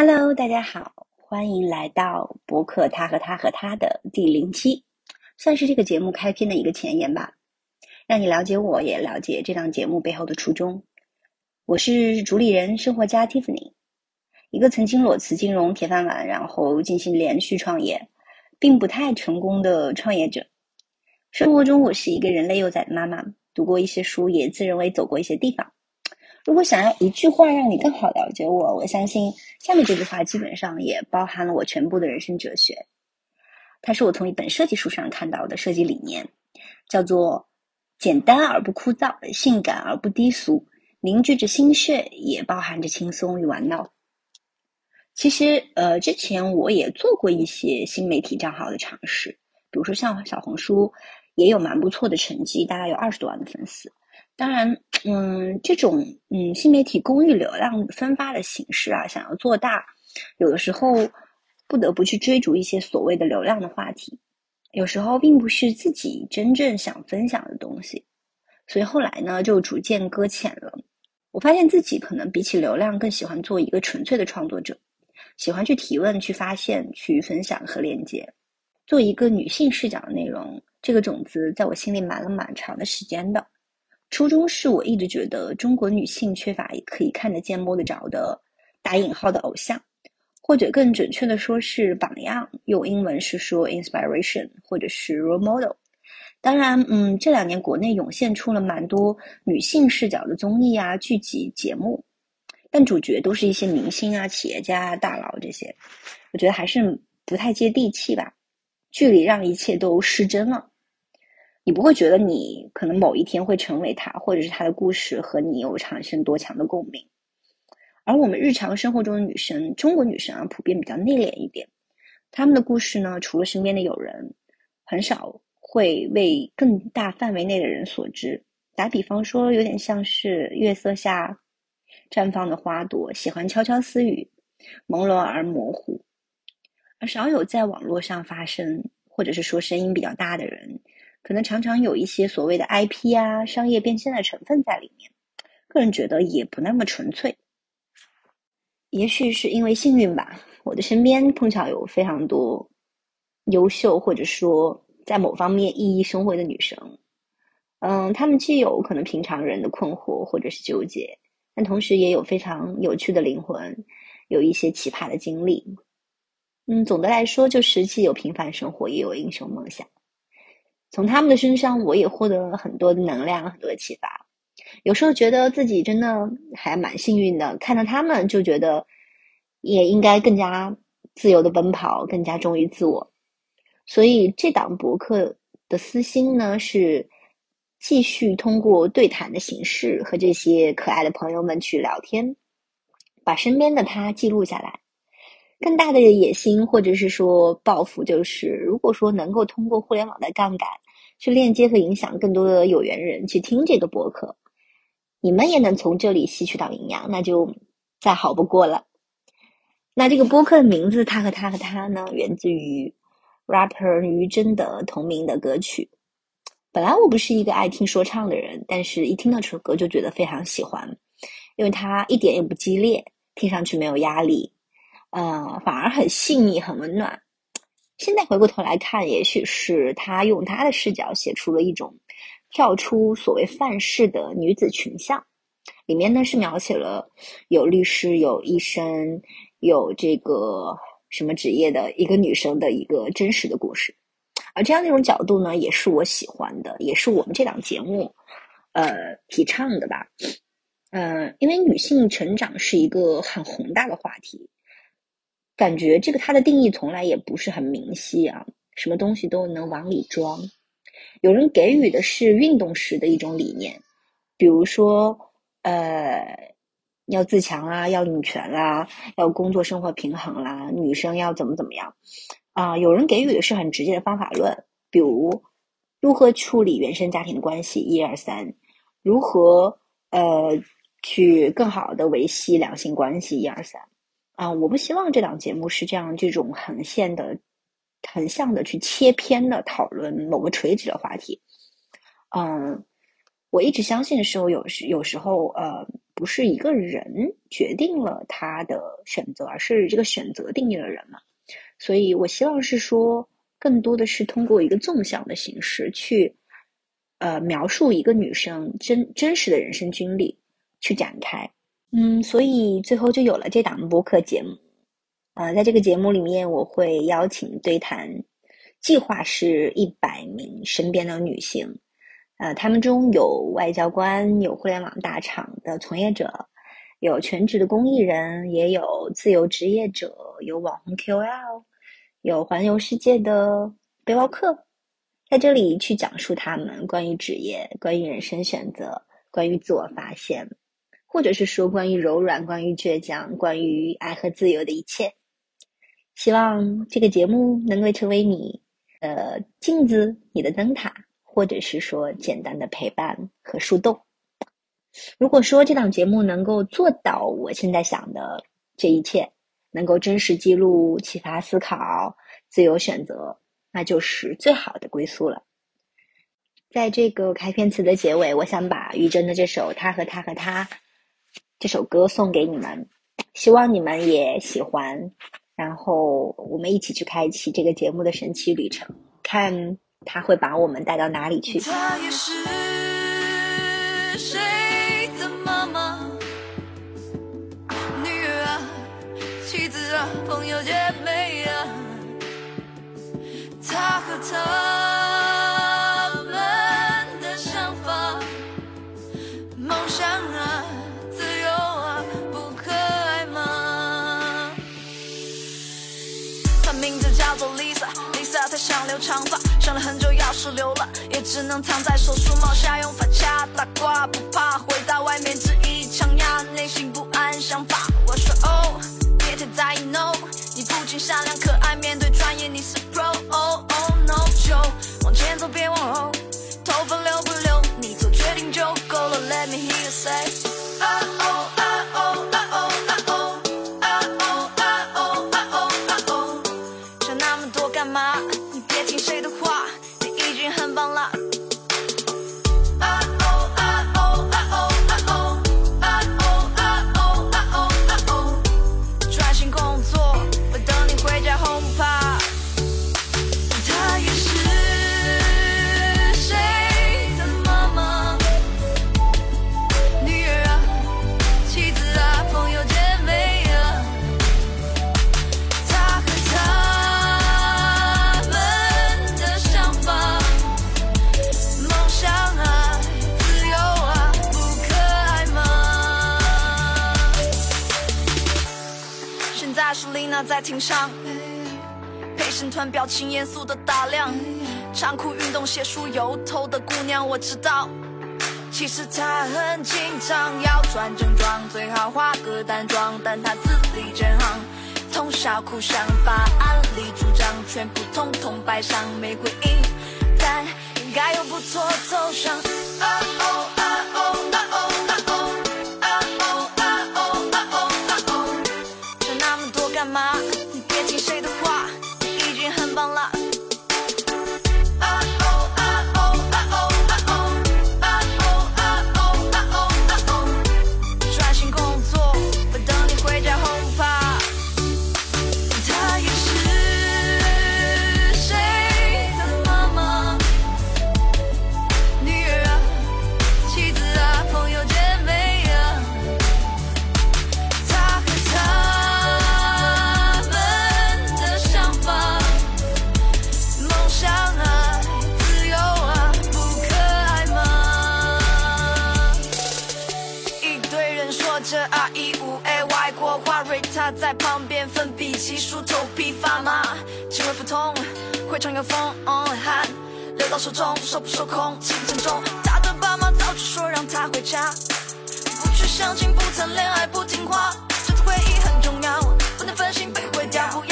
Hello，大家好，欢迎来到博客他和他和他的第零期，算是这个节目开篇的一个前言吧，让你了解我，也了解这档节目背后的初衷。我是主理人、生活家 Tiffany，一个曾经裸辞金融铁饭碗，然后进行连续创业，并不太成功的创业者。生活中，我是一个人类幼崽的妈妈，读过一些书，也自认为走过一些地方。如果想要一句话让你更好了解我，我相信下面这句话基本上也包含了我全部的人生哲学。它是我从一本设计书上看到的设计理念，叫做“简单而不枯燥，性感而不低俗，凝聚着心血，也包含着轻松与玩闹”。其实，呃，之前我也做过一些新媒体账号的尝试，比如说像小红书，也有蛮不错的成绩，大概有二十多万的粉丝。当然，嗯，这种嗯新媒体公域流量分发的形式啊，想要做大，有的时候不得不去追逐一些所谓的流量的话题，有时候并不是自己真正想分享的东西，所以后来呢，就逐渐搁浅了。我发现自己可能比起流量，更喜欢做一个纯粹的创作者，喜欢去提问、去发现、去分享和连接，做一个女性视角的内容。这个种子在我心里埋了蛮长的时间的。初衷是我一直觉得中国女性缺乏可以看得见、摸得着的打引号的偶像，或者更准确的说是榜样，用英文是说 inspiration，或者是 role model。当然，嗯，这两年国内涌现出了蛮多女性视角的综艺啊、剧集、节目，但主角都是一些明星啊、企业家、大佬这些，我觉得还是不太接地气吧，距离让一切都失真了。你不会觉得你可能某一天会成为他，或者是他的故事和你有产生多强的共鸣。而我们日常生活中的女生，中国女生啊，普遍比较内敛一点。她们的故事呢，除了身边的友人，很少会为更大范围内的人所知。打比方说，有点像是月色下绽放的花朵，喜欢悄悄私语，朦胧而模糊，而少有在网络上发声，或者是说声音比较大的人。可能常常有一些所谓的 IP 啊、商业变现的成分在里面，个人觉得也不那么纯粹。也许是因为幸运吧，我的身边碰巧有非常多优秀或者说在某方面熠熠生辉的女生。嗯，她们既有可能平常人的困惑或者是纠结，但同时也有非常有趣的灵魂，有一些奇葩的经历。嗯，总的来说，就是既有平凡生活，也有英雄梦想。从他们的身上，我也获得了很多的能量，很多的启发。有时候觉得自己真的还蛮幸运的，看到他们就觉得也应该更加自由的奔跑，更加忠于自我。所以这档博客的私心呢，是继续通过对谈的形式和这些可爱的朋友们去聊天，把身边的他记录下来。更大的野心，或者是说抱负，就是如果说能够通过互联网的杠杆去链接和影响更多的有缘人去听这个博客，你们也能从这里吸取到营养，那就再好不过了。那这个播客的名字“他和他和他”呢，源自于 rapper 于真的同名的歌曲。本来我不是一个爱听说唱的人，但是一听到这首歌就觉得非常喜欢，因为它一点也不激烈，听上去没有压力。呃，反而很细腻，很温暖。现在回过头来看，也许是他用他的视角写出了一种跳出所谓范式的女子群像。里面呢是描写了有律师、有医生、有这个什么职业的一个女生的一个真实的故事。而这样的一种角度呢，也是我喜欢的，也是我们这档节目呃提倡的吧。嗯，因为女性成长是一个很宏大的话题。感觉这个它的定义从来也不是很明晰啊，什么东西都能往里装。有人给予的是运动式的一种理念，比如说，呃，要自强啊，要女权啦，要工作生活平衡啦，女生要怎么怎么样啊？有人给予的是很直接的方法论，比如如何处理原生家庭的关系，一二三，如何呃去更好的维系两性关系，一二三。啊，我不希望这档节目是这样这种横线的、横向的去切片的讨论某个垂直的话题。嗯，我一直相信的时候，有时有时候呃，不是一个人决定了他的选择，而是这个选择定义了人嘛。所以我希望是说，更多的是通过一个纵向的形式去，呃，描述一个女生真真实的人生经历去展开。嗯，所以最后就有了这档播客节目。呃，在这个节目里面，我会邀请对谈，计划是一百名身边的女性。呃，他们中有外交官，有互联网大厂的从业者，有全职的公益人，也有自由职业者，有网红 KOL，有环游世界的背包客，在这里去讲述他们关于职业、关于人生选择、关于自我发现。或者是说关于柔软、关于倔强、关于爱和自由的一切。希望这个节目能够成为你的镜子、你的灯塔，或者是说简单的陪伴和树洞。如果说这档节目能够做到我现在想的这一切，能够真实记录、启发思考、自由选择，那就是最好的归宿了。在这个开篇词的结尾，我想把于真的这首《他和他和他》。这首歌送给你们，希望你们也喜欢。然后我们一起去开启这个节目的神奇旅程，看他会把我们带到哪里去。他也是谁的妈妈、女儿啊、妻子啊、朋友姐妹啊，她和他长发，想了很久，钥匙留了，也只能藏在手术帽下，用发卡打挂，不怕回在庭上，陪审团表情严肃的打量，长裤运动鞋梳油头的姑娘，我知道。其实他很紧张，要穿正装，最好化个淡妆，但他字里真行，通宵苦想，把案例主张全部统统摆上，没回应，但应该有不错走向。啊哦哦。他在旁边奋笔疾书头皮发麻。气味不同会常有风嗯汗流到手中说不受控轻不沉重。他的爸妈早就说让他回家。不去相亲不谈恋爱不听话这次会议很重要不能分心被毁掉。